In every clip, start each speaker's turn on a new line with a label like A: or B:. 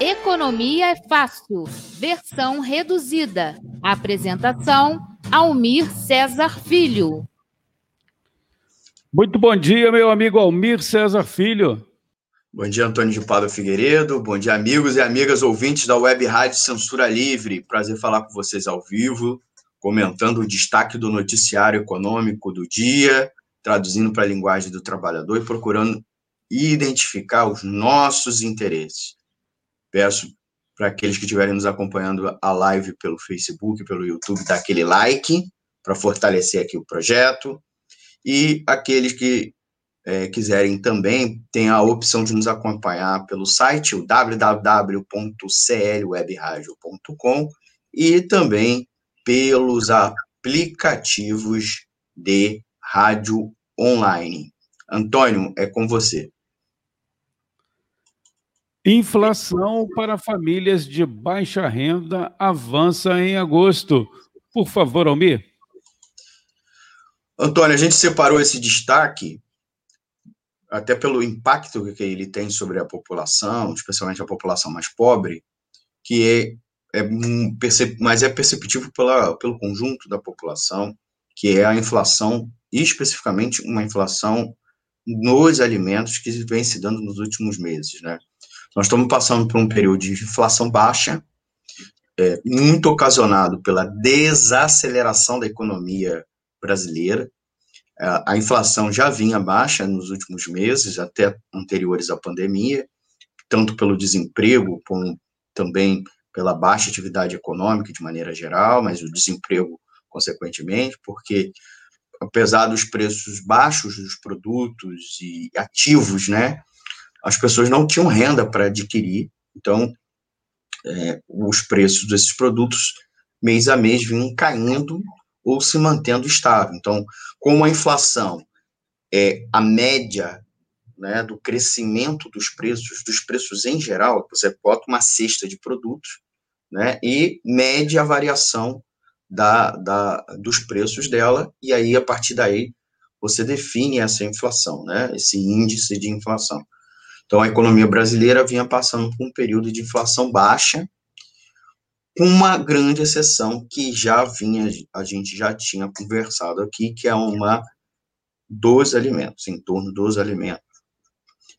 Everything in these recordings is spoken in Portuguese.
A: Economia é fácil, versão reduzida. Apresentação: Almir César Filho.
B: Muito bom dia, meu amigo Almir César Filho.
C: Bom dia, Antônio de Pádua Figueiredo. Bom dia, amigos e amigas ouvintes da Web Rádio Censura Livre. Prazer falar com vocês ao vivo, comentando o destaque do noticiário econômico do dia, traduzindo para a linguagem do trabalhador e procurando identificar os nossos interesses. Peço para aqueles que estiverem nos acompanhando a live pelo Facebook, pelo YouTube, dar aquele like para fortalecer aqui o projeto. E aqueles que é, quiserem também, tem a opção de nos acompanhar pelo site, o www.clwebradio.com e também pelos aplicativos de rádio online. Antônio, é com você.
B: Inflação para famílias de baixa renda avança em agosto. Por favor, Almir.
C: Antônio, a gente separou esse destaque até pelo impacto que ele tem sobre a população, especialmente a população mais pobre, que é, é mas é perceptível pela, pelo conjunto da população, que é a inflação, e especificamente uma inflação nos alimentos que vem se dando nos últimos meses, né? Nós estamos passando por um período de inflação baixa, é, muito ocasionado pela desaceleração da economia brasileira. A inflação já vinha baixa nos últimos meses, até anteriores à pandemia, tanto pelo desemprego, como também pela baixa atividade econômica de maneira geral, mas o desemprego consequentemente, porque apesar dos preços baixos dos produtos e ativos, né, as pessoas não tinham renda para adquirir, então é, os preços desses produtos mês a mês vinham caindo ou se mantendo estável. Então, como a inflação é a média né, do crescimento dos preços, dos preços em geral, você bota uma cesta de produtos, né, e mede a variação da, da, dos preços dela, e aí, a partir daí, você define essa inflação, né, esse índice de inflação. Então, a economia brasileira vinha passando por um período de inflação baixa, com uma grande exceção que já vinha, a gente já tinha conversado aqui, que é uma dos alimentos, em torno dos alimentos.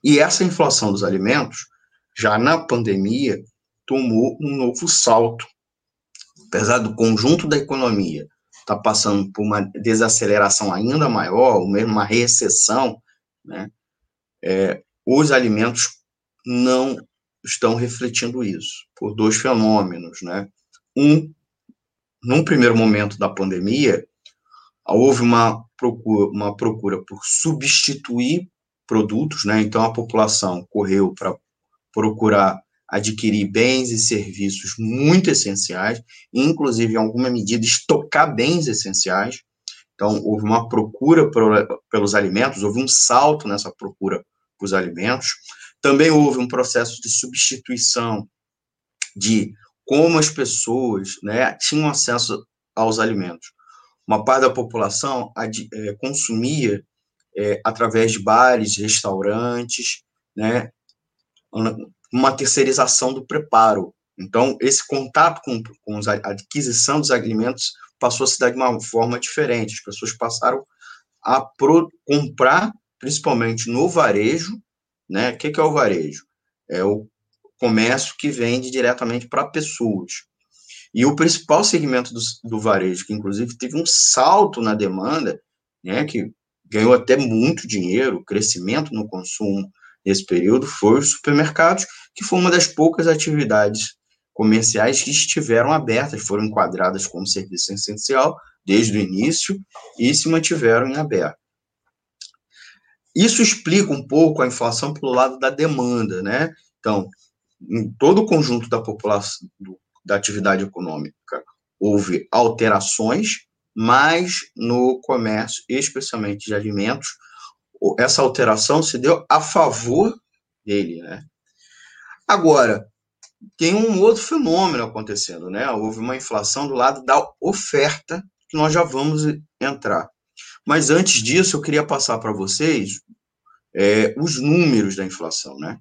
C: E essa inflação dos alimentos, já na pandemia, tomou um novo salto. Apesar do conjunto da economia estar tá passando por uma desaceleração ainda maior, ou mesmo uma recessão, né, é, os alimentos não estão refletindo isso, por dois fenômenos, né? Um, num primeiro momento da pandemia, houve uma procura, uma procura por substituir produtos, né? Então a população correu para procurar adquirir bens e serviços muito essenciais, inclusive em alguma medida estocar bens essenciais. Então houve uma procura por, pelos alimentos, houve um salto nessa procura os alimentos. Também houve um processo de substituição de como as pessoas né, tinham acesso aos alimentos. Uma parte da população é, consumia é, através de bares, restaurantes, né, uma terceirização do preparo. Então, esse contato com, com a aquisição dos alimentos passou a se dar de uma forma diferente. As pessoas passaram a pro, comprar principalmente no varejo, né? O que, que é o varejo? É o comércio que vende diretamente para pessoas. E o principal segmento do, do, varejo, que inclusive teve um salto na demanda, né, que ganhou até muito dinheiro, crescimento no consumo nesse período, foi os supermercados, que foi uma das poucas atividades comerciais que estiveram abertas, foram enquadradas como serviço essencial desde o início e se mantiveram em aberto. Isso explica um pouco a inflação pelo lado da demanda, né? Então, em todo o conjunto da população, da atividade econômica, houve alterações, mas no comércio, especialmente de alimentos, essa alteração se deu a favor dele, né? Agora, tem um outro fenômeno acontecendo, né? Houve uma inflação do lado da oferta, que nós já vamos entrar. Mas antes disso, eu queria passar para vocês é, os números da inflação, né?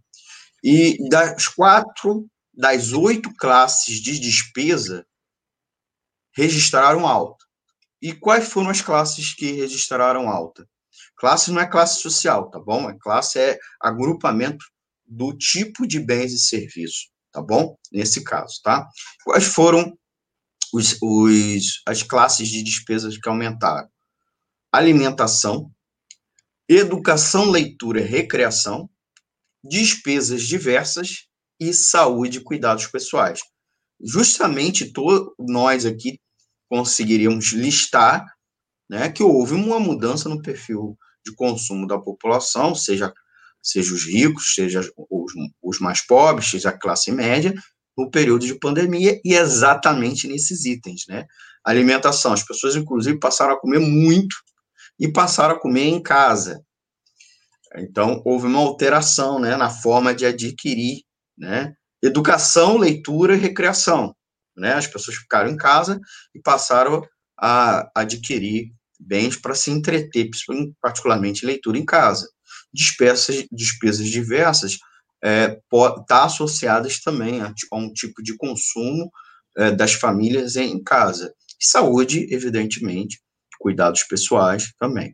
C: E das quatro, das oito classes de despesa, registraram alta. E quais foram as classes que registraram alta? Classe não é classe social, tá bom? A classe é agrupamento do tipo de bens e serviços, tá bom? Nesse caso, tá? Quais foram os, os, as classes de despesas que aumentaram? Alimentação, educação, leitura recreação, despesas diversas e saúde e cuidados pessoais. Justamente nós aqui conseguiríamos listar né, que houve uma mudança no perfil de consumo da população, seja, seja os ricos, seja os, os mais pobres, seja a classe média, no período de pandemia, e exatamente nesses itens, né? Alimentação, as pessoas, inclusive, passaram a comer muito e passaram a comer em casa. Então, houve uma alteração, né, na forma de adquirir, né? Educação, leitura e recreação, né? As pessoas ficaram em casa e passaram a adquirir bens para se entreter, particularmente leitura em casa. Despesas, despesas diversas é, tá associadas também a, a, um tipo de consumo é, das famílias em, casa. Saúde, evidentemente, cuidados pessoais também.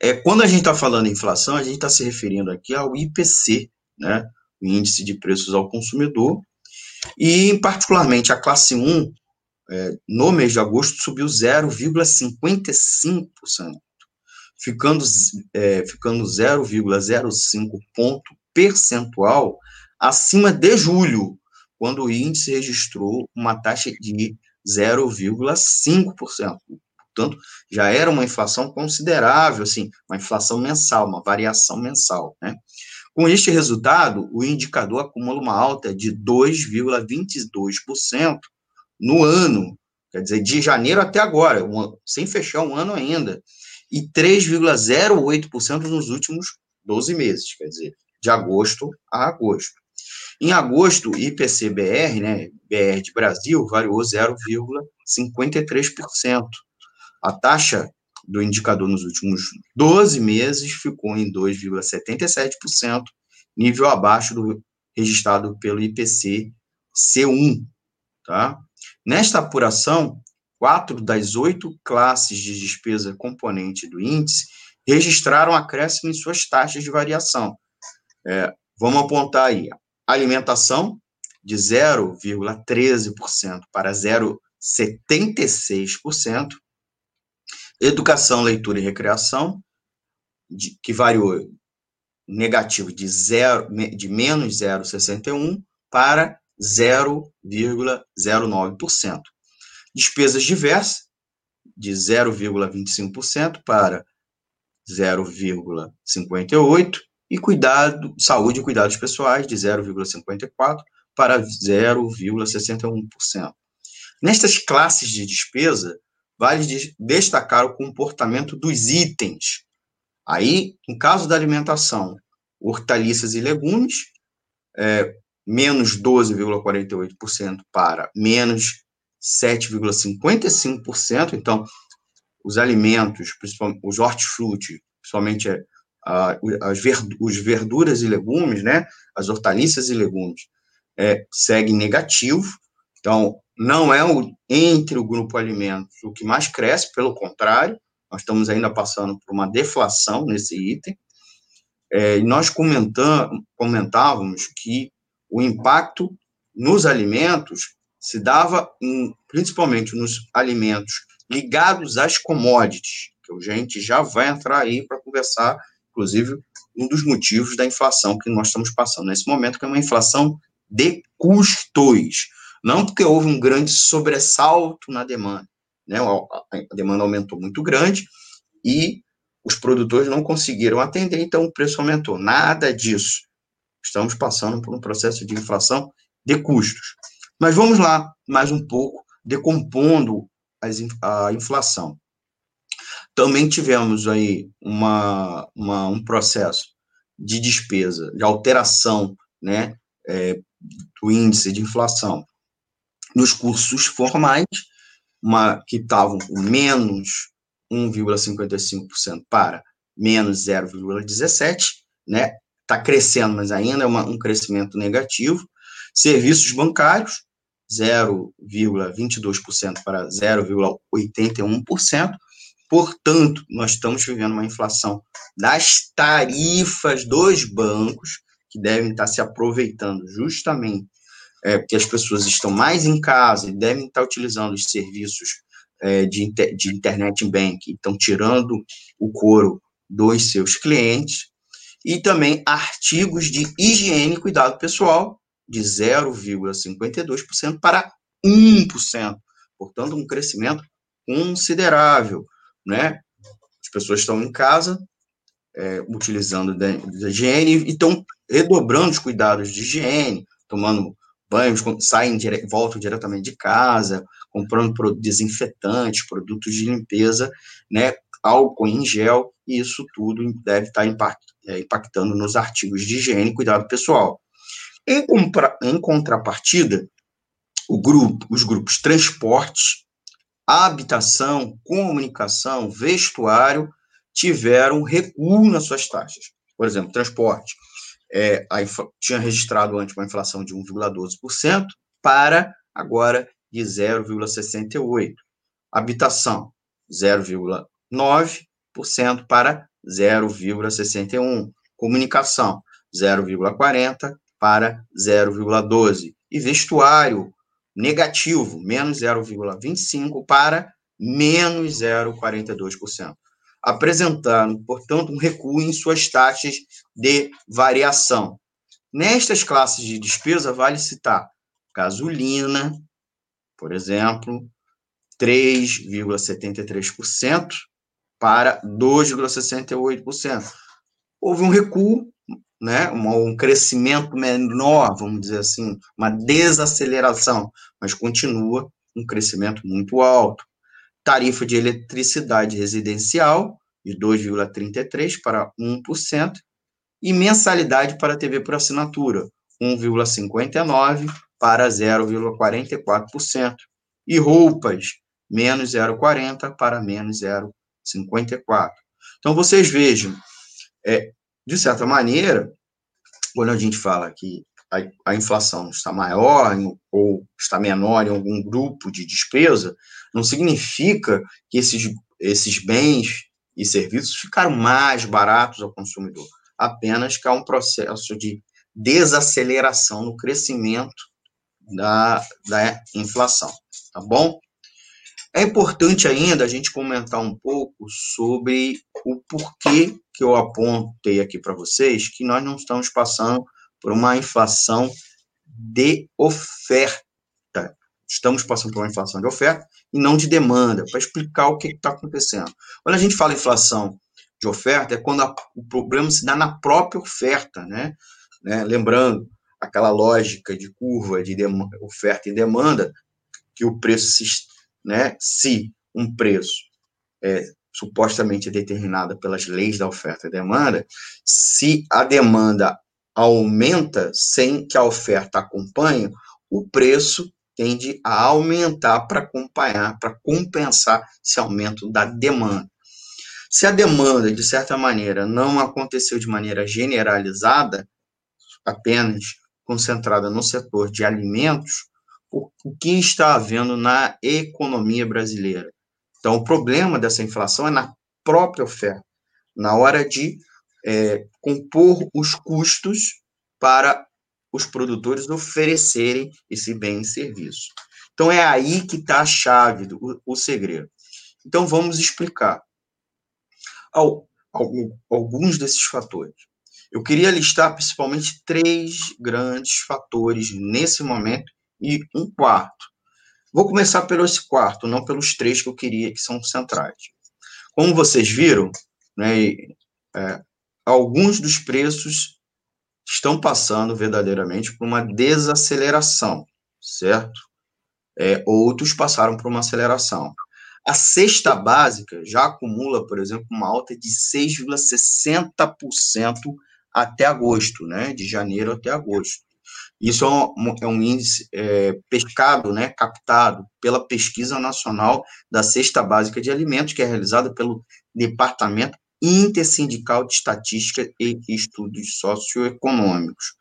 C: É, quando a gente está falando em inflação, a gente está se referindo aqui ao IPC, né, o Índice de Preços ao Consumidor, e particularmente a classe 1, é, no mês de agosto, subiu 0,55%, ficando, é, ficando 0,05 ponto percentual acima de julho, quando o índice registrou uma taxa de 0,5%. Portanto, já era uma inflação considerável, assim, uma inflação mensal, uma variação mensal, né? Com este resultado, o indicador acumula uma alta de 2,22% no ano, quer dizer, de janeiro até agora, sem fechar um ano ainda, e 3,08% nos últimos 12 meses, quer dizer, de agosto a agosto. Em agosto, o IPC-BR, né, BR de Brasil, variou 0,53%. A taxa do indicador nos últimos 12 meses ficou em 2,77%, nível abaixo do registrado pelo IPC C1, tá? Nesta apuração, quatro das oito classes de despesa componente do índice registraram acréscimo em suas taxas de variação. É, vamos apontar aí, alimentação de 0,13% para 0,76%, educação, leitura e recreação, de, que variou negativo de, zero, de menos 0,61% para 0,09%. Despesas diversas, de 0,25% para 0,58%, e cuidado, saúde e cuidados pessoais, de 0,54% para 0,61%. Nestas classes de despesa, vale destacar o comportamento dos itens. Aí, em caso da alimentação, hortaliças e legumes, é, menos 12,48% para menos 7,55%. Então, os alimentos, principalmente os hortifruti, principalmente é, as os verduras e legumes, né, as hortaliças e legumes, é, seguem negativo. Então, não é o, entre o grupo alimentos o que mais cresce, pelo contrário, nós estamos ainda passando por uma deflação nesse item. É, e nós comentávamos que o impacto nos alimentos se dava em, principalmente nos alimentos ligados às commodities, que a gente já vai entrar aí para conversar, inclusive, um dos motivos da inflação que nós estamos passando nesse momento, que é uma inflação de custos não porque houve um grande sobressalto na demanda, né? A demanda aumentou muito grande e os produtores não conseguiram atender, então o preço aumentou. Nada disso. Estamos passando por um processo de inflação de custos. Mas vamos lá, mais um pouco, decompondo a inflação. Também tivemos aí uma, uma, um processo de despesa, de alteração né, é, do índice de inflação nos cursos formais, uma, que estavam com menos 1,55% para menos 0,17%, né? está crescendo, mas ainda é uma, um crescimento negativo. Serviços bancários, 0,22% para 0,81%. Portanto, nós estamos vivendo uma inflação das tarifas dos bancos, que devem estar se aproveitando justamente é, porque as pessoas estão mais em casa e devem estar utilizando os serviços é, de, de internet bank, estão tirando o couro dos seus clientes, e também artigos de higiene e cuidado pessoal, de 0,52% para 1%. Portanto, um crescimento considerável, né? As pessoas estão em casa, é, utilizando da, higiene e estão redobrando os cuidados de higiene, tomando banhos, saem, dire, voltam diretamente de casa, comprando desinfetantes, produtos de limpeza, né, álcool em gel, e isso tudo deve estar é, impactando nos artigos de higiene e cuidado pessoal. Em, em contrapartida, grupo, os grupos transportes, habitação, comunicação, vestuário tiveram recuo nas suas taxas. Por exemplo, transporte é, tinha registrado antes uma inflação de 1,12% para agora de 0,68%. Habitação, 0,9% para 0,61%. Comunicação, 0,40% para 0,12%. E vestuário, negativo, menos 0,25% para menos 0,42% apresentando, portanto, um recuo em suas taxas de variação. Nestas classes de despesa, vale citar gasolina, por exemplo, 3,73% para 2,68%. Houve um recuo, né, um crescimento menor, vamos dizer assim, uma desaceleração, mas continua um crescimento muito alto tarifa de eletricidade residencial, de 2,33% para 1%, e mensalidade para TV por assinatura, 1,59% para 0,44%, e roupas, menos 0,40% para menos 0,54%. Então, vocês vejam, é, de certa maneira, quando a gente fala que a, a inflação está maior em, ou está menor em algum grupo de despesa, não significa que esses, esses bens e serviços ficaram mais baratos ao consumidor, apenas que há um processo de desaceleração no crescimento da, da inflação, tá bom? É importante ainda a gente comentar um pouco sobre o porquê que eu apontei aqui para vocês que nós não estamos passando por uma inflação de oferta. Estamos passando por uma inflação de oferta e não de demanda, para explicar o que está acontecendo. Quando a gente fala inflação de oferta, é quando a, o problema se dá na própria oferta, né? né? Lembrando aquela lógica de curva de oferta e demanda, que o preço, se, né? Se um preço é supostamente determinado pelas leis da oferta e demanda, se a demanda aumenta sem que a oferta acompanhe, o preço tende a aumentar para acompanhar, para compensar esse aumento da demanda. Se a demanda, de certa maneira, não aconteceu de maneira generalizada, apenas concentrada no setor de alimentos, o que está havendo na economia brasileira? Então, o problema dessa inflação é na própria oferta, na hora de é, compor os custos para os produtores oferecerem esse bem e serviço. Então, é aí que está a chave, do, o, o segredo. Então, vamos explicar alguns desses fatores. Eu queria listar principalmente três grandes fatores nesse momento e um quarto. Vou começar pelo esse quarto, não pelos três que eu queria, que são centrais. Como vocês viram, né, é, alguns dos preços estão passando verdadeiramente por uma desaceleração, certo? É, outros passaram por uma aceleração. A cesta básica já acumula, por exemplo, uma alta de 6,60% até agosto, né? De janeiro até agosto. Isso é um, é um índice é, pescado, né, captado pela Pesquisa Nacional da Cesta Básica de Alimentos, que é realizada pelo Departamento Intersindical de Estatística e Estudos Socioeconômicos.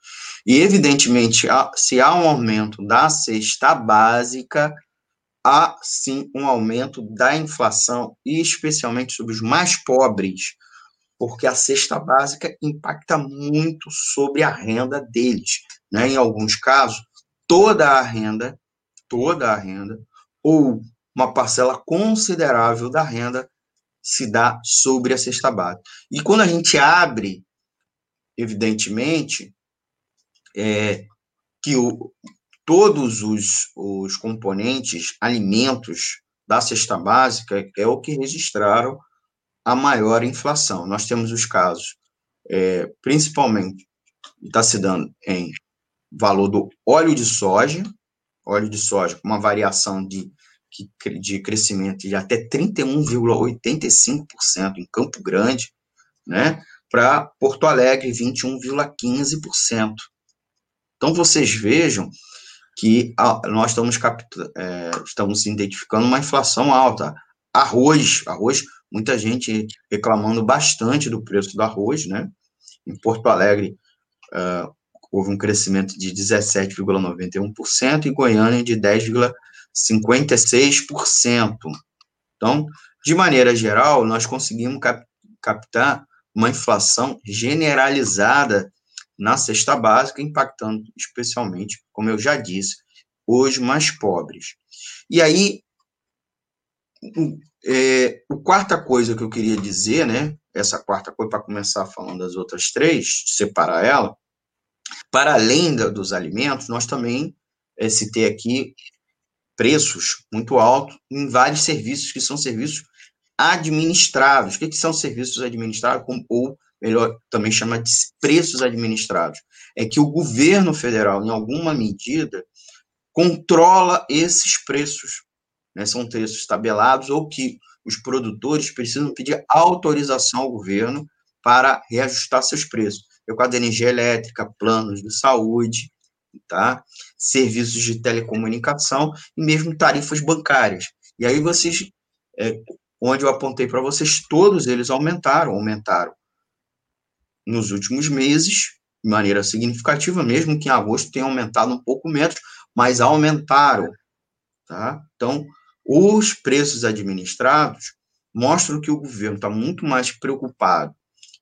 C: E, evidentemente, se há um aumento da cesta básica, há sim um aumento da inflação, e especialmente sobre os mais pobres, porque a cesta básica impacta muito sobre a renda deles. Né? Em alguns casos, toda a renda, toda a renda, ou uma parcela considerável da renda se dá sobre a cesta básica. E quando a gente abre, evidentemente, é, que o, todos os, os componentes, alimentos da cesta básica é o que registraram a maior inflação. Nós temos os casos, é, principalmente, está se dando em valor do óleo de soja, óleo de soja com uma variação de, de crescimento de até 31,85% em Campo Grande, né, para Porto Alegre, 21,15%. Então, vocês vejam que nós estamos, é, estamos identificando uma inflação alta. Arroz, arroz, muita gente reclamando bastante do preço do arroz, né? Em Porto Alegre, uh, houve um crescimento de 17,91% e Goiânia de 10,56%. Então, de maneira geral, nós conseguimos cap captar uma inflação generalizada na cesta básica, impactando especialmente, como eu já disse, os mais pobres. E aí, é, a quarta coisa que eu queria dizer, né, essa quarta coisa, para começar falando das outras três, separar ela, para além da, dos alimentos, nós também é, citei aqui preços muito altos em vários serviços que são serviços administrados. O que, que são serviços administrados? Ou, melhor, também chama de preços administrados. É que o governo federal, em alguma medida, controla esses preços. Né? São preços tabelados ou que os produtores precisam pedir autorização ao governo para reajustar seus preços com a energia elétrica, planos de saúde, tá? serviços de telecomunicação e mesmo tarifas bancárias. E aí vocês, é, onde eu apontei para vocês, todos eles aumentaram, aumentaram nos últimos meses, de maneira significativa, mesmo que em agosto tenha aumentado um pouco menos, mas aumentaram. Tá? Então, os preços administrados mostram que o governo está muito mais preocupado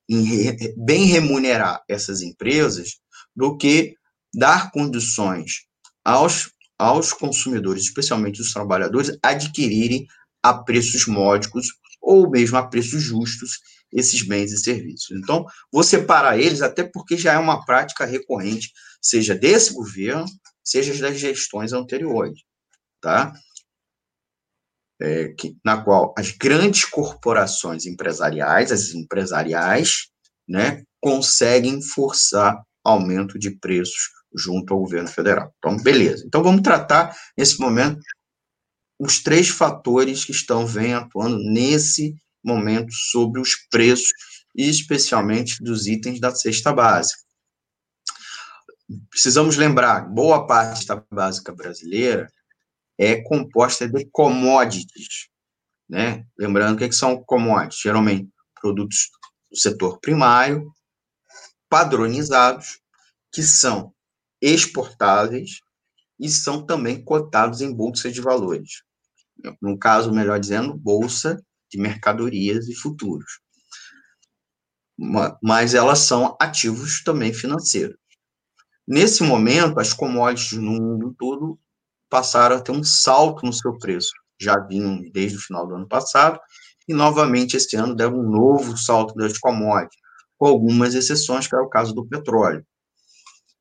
C: em re, bem remunerar essas empresas do que dar condições aos, aos consumidores, especialmente os trabalhadores, adquirirem a preços módicos ou mesmo a preços justos esses bens e serviços. Então, vou separar eles, até porque já é uma prática recorrente, seja desse governo, seja das gestões anteriores, tá? é, que, na qual as grandes corporações empresariais, as empresariais, né, conseguem forçar aumento de preços junto ao governo federal. Então, beleza. Então, vamos tratar, nesse momento, os três fatores que estão vem atuando nesse momento sobre os preços, especialmente dos itens da cesta básica. Precisamos lembrar, boa parte da básica brasileira é composta de commodities, né? Lembrando o que, é que são commodities, geralmente produtos do setor primário, padronizados, que são exportáveis e são também cotados em bolsa de valores. No caso, melhor dizendo, bolsa de mercadorias e futuros. Mas elas são ativos também financeiros. Nesse momento, as commodities no mundo todo passaram a ter um salto no seu preço. Já vinham desde o final do ano passado, e novamente este ano deram um novo salto das commodities, com algumas exceções, que é o caso do petróleo.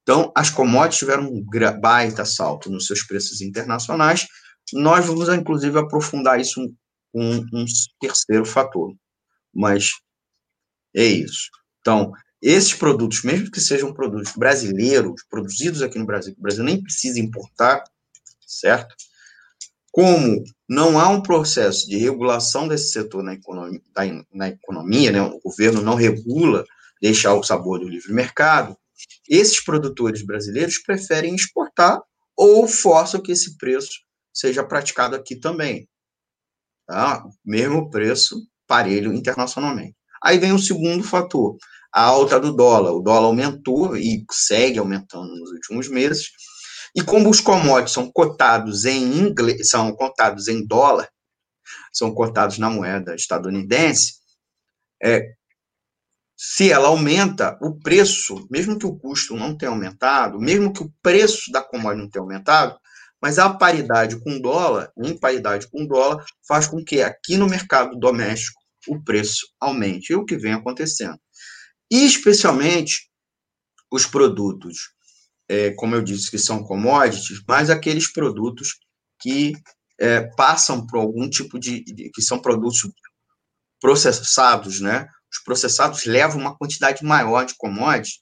C: Então, as commodities tiveram um baita salto nos seus preços internacionais. Nós vamos, inclusive, aprofundar isso com um, um terceiro fator. Mas é isso. Então, esses produtos, mesmo que sejam produtos brasileiros, produzidos aqui no Brasil, que o Brasil nem precisa importar, certo? Como não há um processo de regulação desse setor na economia, na economia né, o governo não regula, deixa o sabor do livre mercado, esses produtores brasileiros preferem exportar ou forçam que esse preço seja praticado aqui também. Tá? Mesmo preço parelho internacionalmente. Aí vem o segundo fator, a alta do dólar. O dólar aumentou e segue aumentando nos últimos meses. E como os commodities são cotados em inglês, são cotados em dólar, são cotados na moeda estadunidense, é, se ela aumenta, o preço, mesmo que o custo não tenha aumentado, mesmo que o preço da commodity não tenha aumentado, mas a paridade com dólar, em paridade com dólar, faz com que aqui no mercado doméstico o preço aumente. E o que vem acontecendo. E especialmente os produtos, é, como eu disse, que são commodities, mas aqueles produtos que é, passam por algum tipo de, que são produtos processados, né? Os processados levam uma quantidade maior de commodities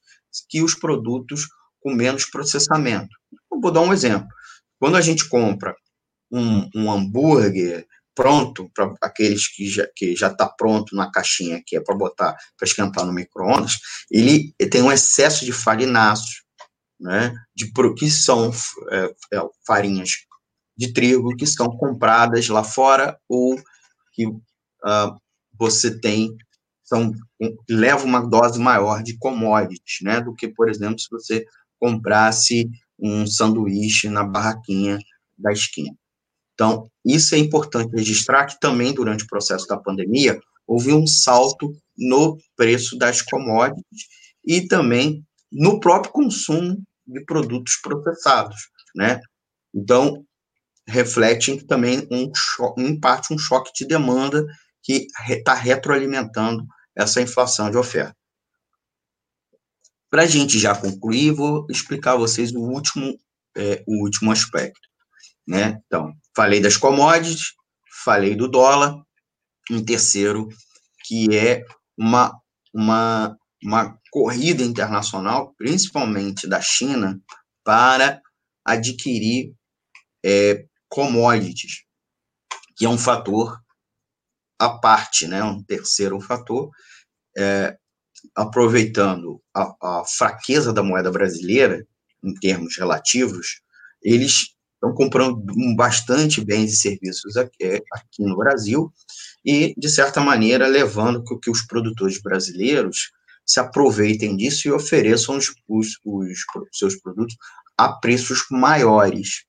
C: que os produtos com menos processamento. Eu vou dar um exemplo. Quando a gente compra um, um hambúrguer pronto, para aqueles que já que já está pronto na caixinha, que é para botar, para esquentar no micro-ondas, ele tem um excesso de farináceos, né, de, que são é, é, farinhas de trigo que são compradas lá fora ou que uh, você tem são leva uma dose maior de commodities, né, do que por exemplo se você comprasse um sanduíche na barraquinha da esquina. Então, isso é importante registrar que também durante o processo da pandemia houve um salto no preço das commodities e também no próprio consumo de produtos processados, né? Então, reflete também um em parte um choque de demanda que está retroalimentando essa inflação de oferta. Para a gente já concluir, vou explicar a vocês o último, é, o último aspecto. Né? Então, falei das commodities, falei do dólar, um terceiro, que é uma, uma, uma corrida internacional, principalmente da China, para adquirir é, commodities, que é um fator à parte, né? um terceiro fator, é, aproveitando a, a, fraqueza da moeda brasileira, em termos relativos, eles estão comprando bastante bens e serviços aqui, é, aqui no Brasil e, de certa maneira, levando que, que os produtores brasileiros se aproveitem disso e ofereçam os, os, os seus produtos a preços maiores.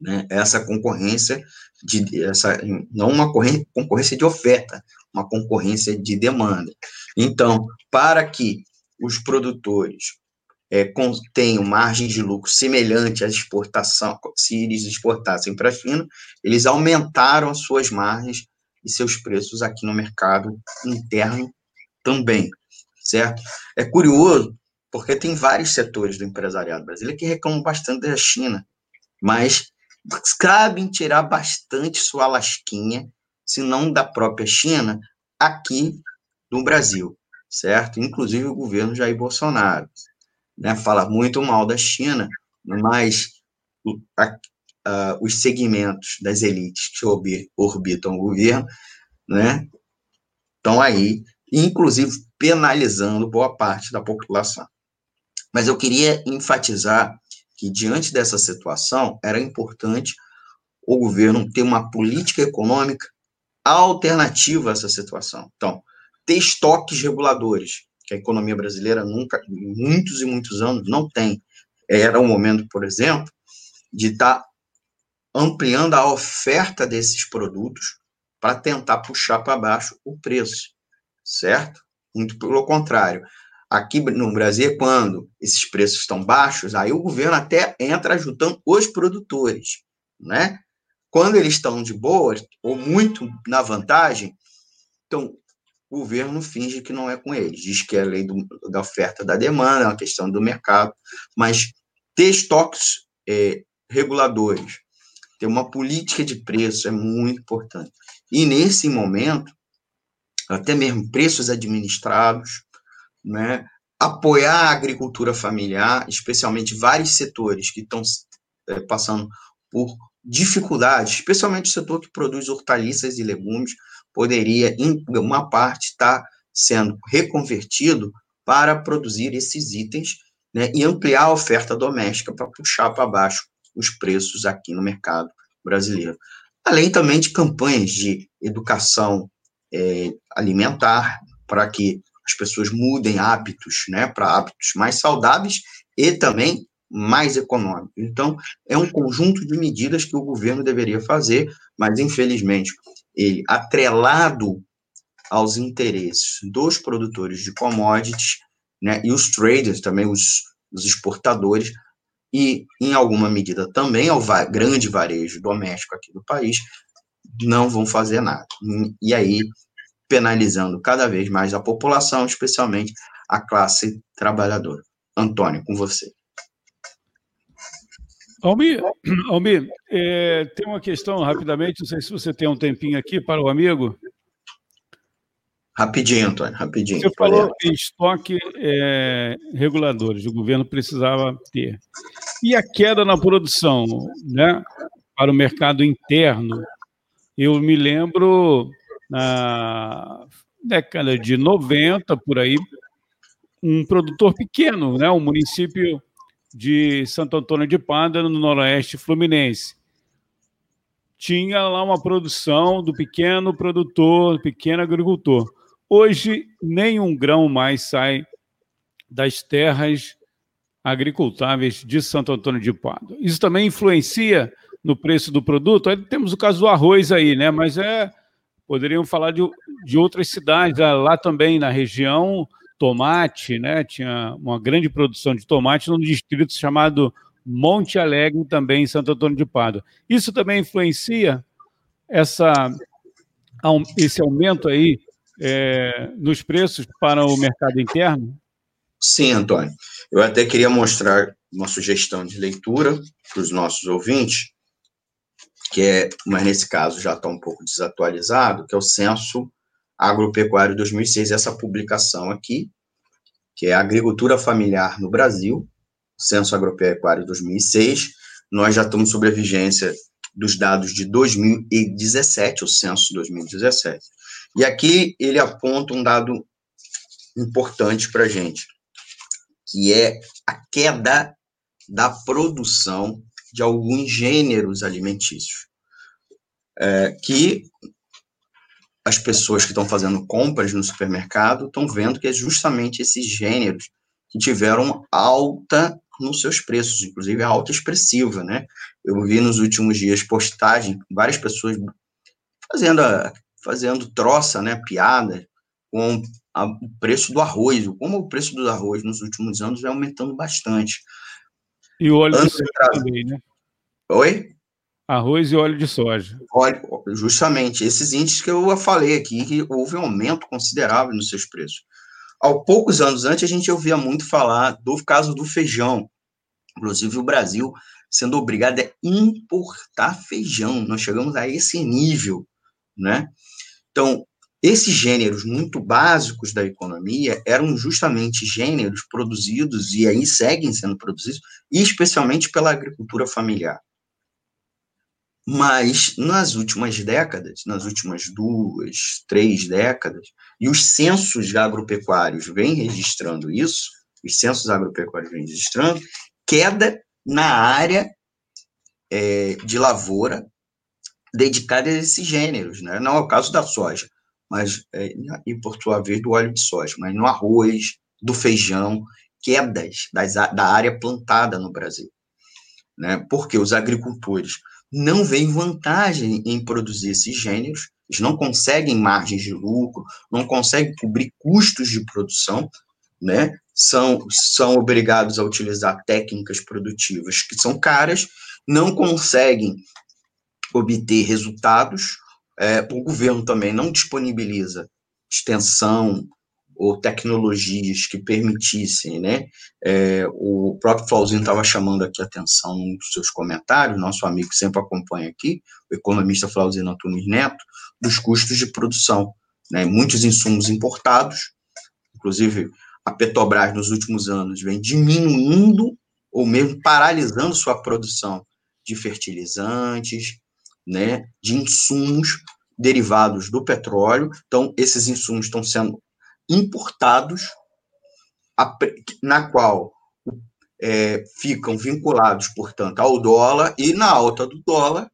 C: Né? Essa concorrência de essa não uma concorrência de oferta, uma concorrência de demanda. Então, para que os produtores é, tenham margem de lucro semelhante à exportação, se eles exportassem para a China, eles aumentaram as suas margens e seus preços aqui no mercado interno também, certo? É curioso, porque tem vários setores do empresariado brasileiro que reclamam bastante da China, mas sabem tirar bastante sua lasquinha, se não da própria China, aqui no Brasil, certo? Inclusive o governo Jair Bolsonaro, né, fala muito mal da China, mas a, a, os segmentos das elites que orbitam o governo, né, estão aí, inclusive penalizando boa parte da população. Mas eu queria enfatizar que, diante dessa situação, era importante o governo ter uma política econômica alternativa a essa situação. Então, ter estoques reguladores, que a economia brasileira nunca, muitos e muitos anos, não tem. Era o momento, por exemplo, de estar tá ampliando a oferta desses produtos para tentar puxar para baixo o preço, certo? Muito pelo contrário. Aqui no Brasil, quando esses preços estão baixos, aí o governo até entra ajudando os produtores, né? Quando eles estão de boa, ou muito na vantagem, então o governo finge que não é com eles, diz que é a lei do, da oferta da demanda, é uma questão do mercado, mas ter estoques é, reguladores, ter uma política de preço é muito importante. E nesse momento, até mesmo preços administrados, né, apoiar a agricultura familiar, especialmente vários setores que estão é, passando por dificuldades, especialmente o setor que produz hortaliças e legumes, poderia, em uma parte, estar sendo reconvertido para produzir esses itens né, e ampliar a oferta doméstica para puxar para baixo os preços aqui no mercado brasileiro. Além também de campanhas de educação é, alimentar, para que as pessoas mudem hábitos, né, para hábitos mais saudáveis e também mais econômicos. Então, é um conjunto de medidas que o governo deveria fazer, mas infelizmente ele atrelado aos interesses dos produtores de commodities, né, e os traders também os, os exportadores e em alguma medida também ao va grande varejo doméstico aqui do país não vão fazer nada. E aí penalizando cada vez mais a população, especialmente a classe trabalhadora. Antônio, com você.
B: Almir, Almir é, tem uma questão rapidamente, não sei se você tem um tempinho aqui para o amigo.
C: Rapidinho, Antônio, rapidinho.
B: Você falou em estoque é, reguladores, o governo precisava ter. E a queda na produção, né, para o mercado interno? Eu me lembro na década de 90, por aí, um produtor pequeno, né, um município de Santo Antônio de Pada, no noroeste fluminense. Tinha lá uma produção do pequeno produtor, pequeno agricultor. Hoje, nenhum grão mais sai das terras agricultáveis de Santo Antônio de Pada. Isso também influencia no preço do produto. Aí temos o caso do arroz aí, né? Mas é poderiam falar de, de outras cidades. Ah, lá também na região, tomate, né? Tinha uma grande produção de tomate num distrito chamado Monte Alegre, também em Santo Antônio de Pádua. Isso também influencia essa, esse aumento aí é, nos preços para o mercado interno?
C: Sim, Antônio. Eu até queria mostrar uma sugestão de leitura para os nossos ouvintes, que é, mas nesse caso já está um pouco desatualizado, que é o Censo Agropecuário 2006, essa publicação aqui, que é Agricultura Familiar no Brasil, Censo Agropecuário 2006. Nós já estamos sob a vigência dos dados de 2017, o censo 2017. E aqui ele aponta um dado importante para a gente, que é a queda da produção de alguns gêneros alimentícios, é, que as pessoas que estão fazendo compras no supermercado estão vendo que é justamente esses gêneros que tiveram alta nos seus preços, inclusive alta expressiva, né? Eu vi nos últimos dias postagem, várias pessoas fazendo, a, fazendo troça, né, piada com a, o preço do arroz, como o preço do arroz nos últimos anos vem aumentando bastante.
B: E o óleo de soja também, né?
C: Oi?
B: Arroz e óleo de soja.
C: Óleo, justamente, esses índices que eu falei aqui, que houve um aumento considerável nos seus preços. Há poucos anos antes, a gente ouvia muito falar do caso do feijão. Inclusive, o Brasil sendo obrigado a importar feijão. Nós chegamos a esse nível, né? Então, esses gêneros muito básicos da economia eram justamente gêneros produzidos e aí seguem sendo produzidos, especialmente pela agricultura familiar. Mas nas últimas décadas, nas últimas duas, três décadas, e os censos agropecuários vêm registrando isso, os censos agropecuários vêm registrando, queda na área é, de lavoura dedicada a esses gêneros, né? não é o caso da soja mas é, e por sua vez do óleo de soja, mas no arroz, do feijão, quedas das, da área plantada no Brasil, né? Porque os agricultores não veem vantagem em produzir esses gêneros, eles não conseguem margens de lucro, não conseguem cobrir custos de produção, né? São, são obrigados a utilizar técnicas produtivas que são caras, não conseguem obter resultados é, o governo também não disponibiliza extensão ou tecnologias que permitissem, né? É, o próprio Flauzino estava chamando aqui a atenção nos seus comentários, nosso amigo sempre acompanha aqui, o economista Flauzino Antunes Neto, dos custos de produção, né? Muitos insumos importados, inclusive a Petrobras nos últimos anos vem diminuindo ou mesmo paralisando sua produção de fertilizantes, né, de insumos derivados do petróleo. Então, esses insumos estão sendo importados, a, na qual é, ficam vinculados, portanto, ao dólar, e na alta do dólar,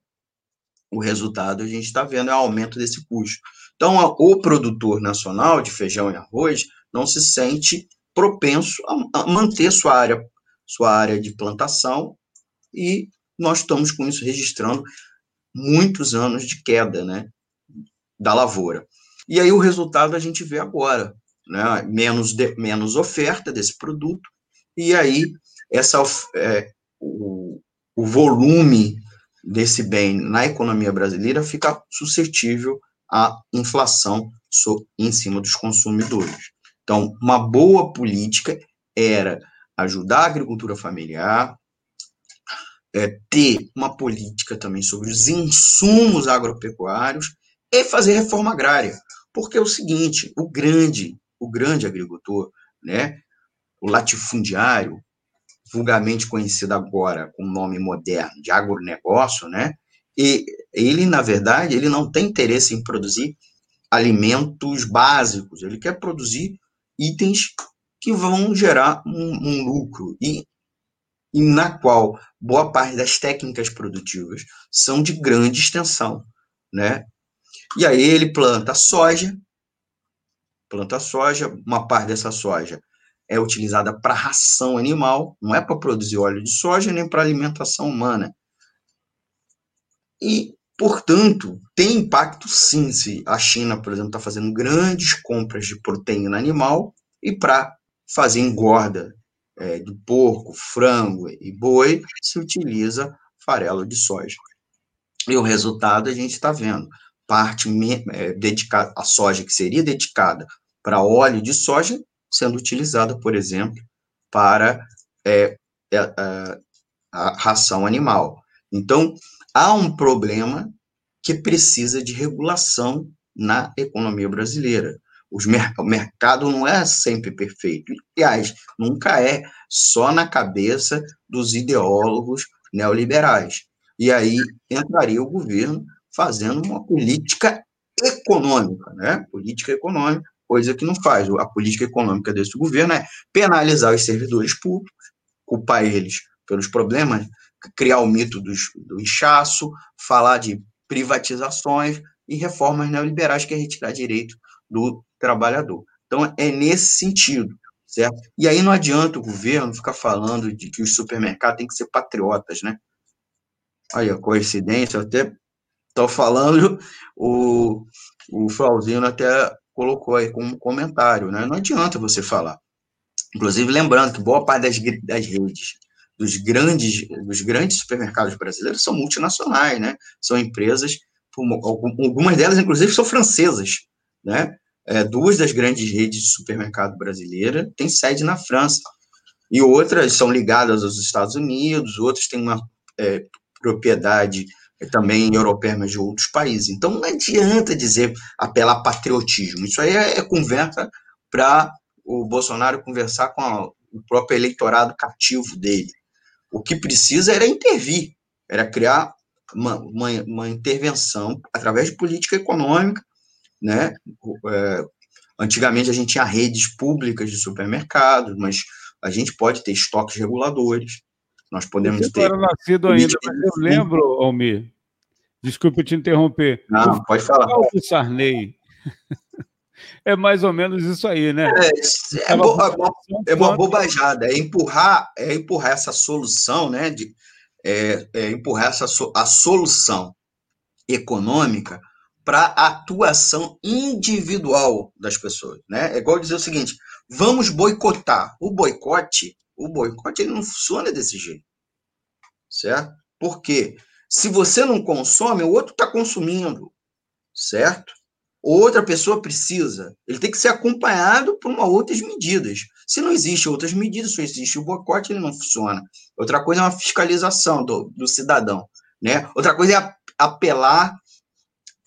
C: o resultado a gente está vendo é o aumento desse custo. Então, o produtor nacional de feijão e arroz não se sente propenso a, manter sua área, sua área de plantação e nós estamos com isso registrando muitos anos de queda, né, da lavoura. E aí o resultado a gente vê agora, né, menos, de, menos oferta desse produto, e aí essa, é, o, o volume desse bem na economia brasileira fica suscetível à inflação em cima dos consumidores. Então, uma boa política era ajudar a agricultura familiar, é, ter uma política também sobre os insumos agropecuários e fazer reforma agrária. Porque é o seguinte, o grande, o grande agricultor, né, o latifundiário, vulgarmente conhecido agora com o nome moderno de agronegócio, né, e ele, na verdade, ele não tem interesse em produzir alimentos básicos, ele quer produzir itens que vão gerar um, um lucro. E e na qual boa parte das técnicas produtivas são de grande extensão, né? E aí ele planta soja, planta soja, uma parte dessa soja é utilizada para ração animal, não é para produzir óleo de soja nem para alimentação humana. E, portanto, tem impacto sim se a China, por exemplo, está fazendo grandes compras de proteína animal e para fazer engorda é, de porco, frango e boi, se utiliza farelo de soja. E o resultado a gente está vendo. Parte é, dedicada, a soja que seria dedicada para óleo de soja, sendo utilizada, por exemplo, para é, é, é a ração animal. Então, há um problema que precisa de regulação na economia brasileira. Mer o mercado não é sempre perfeito. Aliás, nunca é só na cabeça dos ideólogos neoliberais. E aí entraria o governo fazendo uma política econômica, né? Política econômica, coisa que não faz. A política econômica desse governo é penalizar os servidores públicos, culpar eles pelos problemas, criar o mito dos, do inchaço, falar de privatizações e reformas neoliberais que é retirar direito do trabalhador. Então, é nesse sentido, certo? E aí não adianta o governo ficar falando de que os supermercados têm que ser patriotas, né? Aí, a coincidência, eu até estou falando, o, o Flauzino até colocou aí como comentário, né? Não adianta você falar. Inclusive, lembrando que boa parte das, das redes dos grandes, dos grandes supermercados brasileiros são multinacionais, né? São empresas, algumas delas, inclusive, são francesas, né? é, duas das grandes redes de supermercado brasileira têm sede na França, e outras são ligadas aos Estados Unidos, outras têm uma é, propriedade é, também europeia, mas de outros países. Então, não adianta dizer apelar patriotismo, isso aí é, é conversa para o Bolsonaro conversar com a, o próprio eleitorado cativo dele. O que precisa era intervir, era criar uma, uma, uma intervenção através de política econômica né? É, antigamente a gente tinha redes públicas de supermercados, mas a gente pode ter estoques reguladores, nós podemos
B: Você
C: ter...
B: era nascido ainda, mas eu lembro, Almir, desculpe te interromper.
C: Não, pode falar.
B: O Sarney é mais ou menos isso aí, né?
C: É, é, bo, é uma bobajada, é empurrar, é empurrar essa solução, né? De, é, é empurrar essa, a solução econômica para a atuação individual das pessoas, né? É igual dizer o seguinte: vamos boicotar. O boicote, o boicote ele não funciona desse jeito, certo? Porque se você não consome, o outro está consumindo, certo? Outra pessoa precisa. Ele tem que ser acompanhado por uma outras medidas. Se não existem outras medidas, só existe o boicote, ele não funciona. Outra coisa é uma fiscalização do, do cidadão, né? Outra coisa é apelar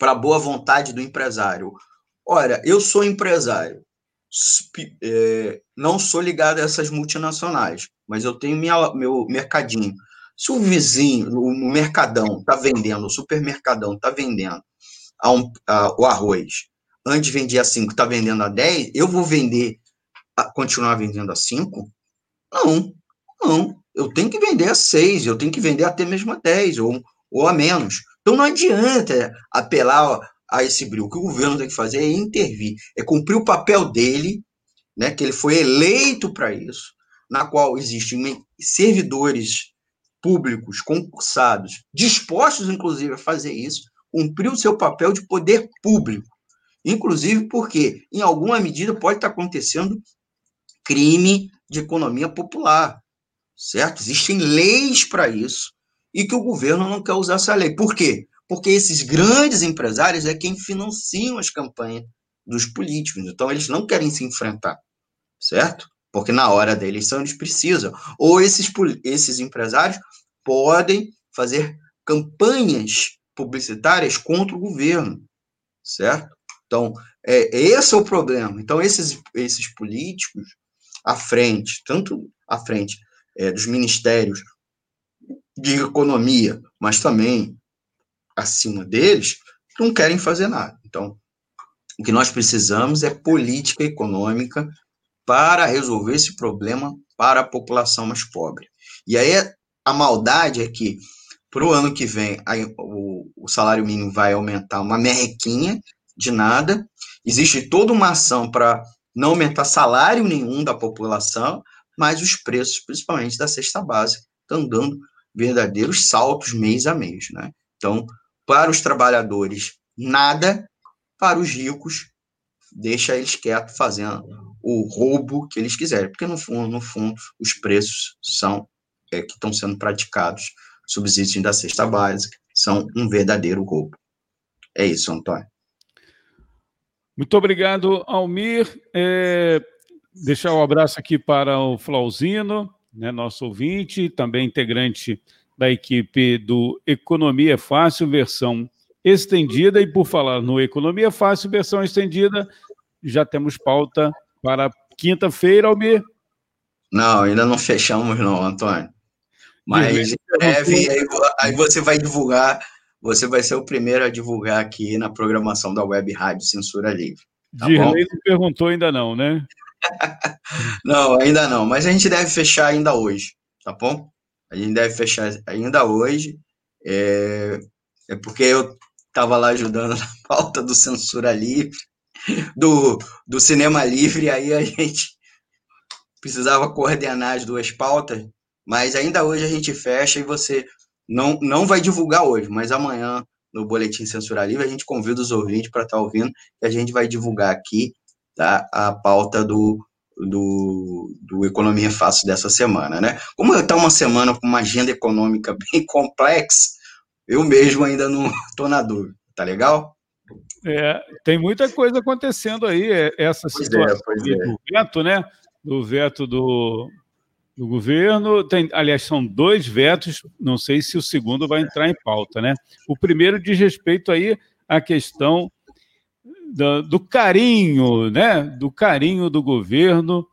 C: para a boa vontade do empresário. Olha, eu sou empresário, é, não sou ligado a essas multinacionais, mas eu tenho minha, meu mercadinho. Se o vizinho, o mercadão, está vendendo, o supermercadão está vendendo a um, a, o arroz, antes vendia a 5, está vendendo a 10, eu vou vender, a, continuar vendendo a 5? Não, não. Eu tenho que vender a 6, eu tenho que vender até mesmo a 10, ou, ou a menos. Então não adianta apelar a esse brilho. O que o governo tem que fazer é intervir, é cumprir o papel dele, né, que ele foi eleito para isso, na qual existem servidores públicos concursados, dispostos, inclusive, a fazer isso, cumprir o seu papel de poder público. Inclusive porque, em alguma medida, pode estar acontecendo crime de economia popular, certo? Existem leis para isso e que o governo não quer usar essa lei. Por quê? Porque esses grandes empresários é quem financiam as campanhas dos políticos. Então, eles não querem se enfrentar, certo? Porque na hora da eleição eles precisam. Ou esses, esses empresários podem fazer campanhas publicitárias contra o governo, certo? Então, é, esse é o problema. Então, esses, esses políticos à frente, tanto à frente é, dos ministérios de economia, mas também acima deles, não querem fazer nada. Então, o que nós precisamos é política econômica para resolver esse problema para a população mais pobre. E aí a maldade é que para o ano que vem o, o salário mínimo vai aumentar uma merrequinha de nada. Existe toda uma ação para não aumentar salário nenhum da população, mas os preços, principalmente da cesta básica, estão dando verdadeiros saltos mês a mês. Né? Então, para os trabalhadores, nada, para os ricos, deixa eles quietos fazendo o roubo que eles quiserem, porque no fundo, no fundo, os preços são é, que estão sendo praticados, subsídios da cesta básica, são um verdadeiro roubo. É isso, Antônio.
B: Muito obrigado, Almir. É, deixar um abraço aqui para o Flauzino, né, nosso ouvinte, também integrante da equipe do Economia Fácil, versão estendida. E por falar no Economia Fácil, versão estendida, já temos pauta para quinta-feira, Almir.
C: Não, ainda não fechamos, não, Antônio. Mas em breve, aí, aí você vai divulgar você vai ser o primeiro a divulgar aqui na programação da Web Rádio Censura Livre.
B: Tá Dirley não perguntou ainda não, né?
C: não, ainda não, mas a gente deve fechar ainda hoje, tá bom? A gente deve fechar ainda hoje, é, é porque eu estava lá ajudando na pauta do Censura Livre, do, do Cinema Livre, aí a gente precisava coordenar as duas pautas, mas ainda hoje a gente fecha e você não, não vai divulgar hoje, mas amanhã, no Boletim Censura Livre, a gente convida os ouvintes para estar tá ouvindo e a gente vai divulgar aqui tá, a pauta do, do, do Economia Fácil dessa semana, né? Como está uma semana com uma agenda econômica bem complexa, eu mesmo ainda não estou na dúvida, tá legal?
B: É, tem muita coisa acontecendo aí, é, essa pois é, situação é, do veto, né? Do veto do, do governo. Tem, aliás, são dois vetos, não sei se o segundo vai entrar em pauta, né? O primeiro diz respeito aí à questão do, do carinho, né? Do carinho do governo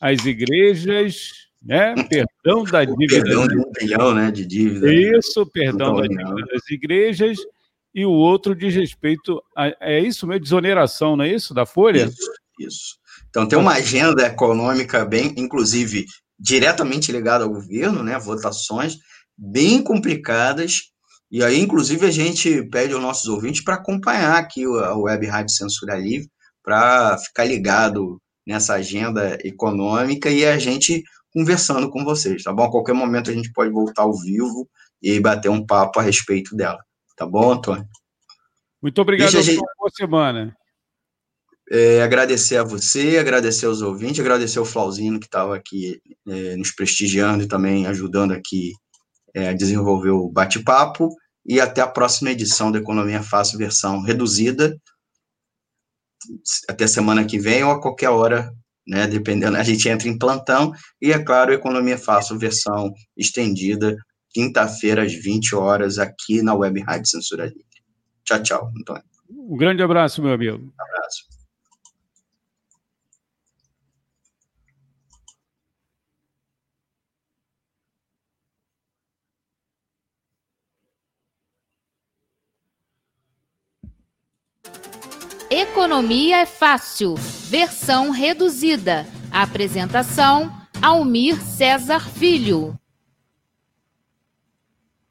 B: às igrejas, né? Perdão da dívida.
C: Perdão de um bilhão, né? De dívida.
B: Isso, perdão da dívida das igrejas. E o outro diz respeito a, é isso mesmo, desoneração, não é isso? Da Folha?
C: Isso, isso. Então tem uma agenda econômica bem, inclusive diretamente ligado ao governo, né, votações bem complicadas, e aí, inclusive, a gente pede aos nossos ouvintes para acompanhar aqui a Web Rádio Censura Livre, para ficar ligado nessa agenda econômica e a gente conversando com vocês, tá bom? A qualquer momento a gente pode voltar ao vivo e bater um papo a respeito dela, tá bom, Antônio?
B: Muito obrigado, gente... boa semana.
C: É, agradecer a você, agradecer aos ouvintes, agradecer ao Flauzino que estava aqui é, nos prestigiando e também ajudando aqui é, desenvolver o bate-papo. E até a próxima edição da Economia Fácil, versão reduzida. Até semana que vem ou a qualquer hora, né? Dependendo, a gente entra em plantão. E, é claro, Economia Fácil, versão estendida, quinta-feira, às 20 horas, aqui na Web Rádio Censura Livre. Tchau, tchau, Antônio.
B: Um grande abraço, meu amigo. Um
C: abraço.
A: Economia é Fácil, versão reduzida. Apresentação: Almir César Filho.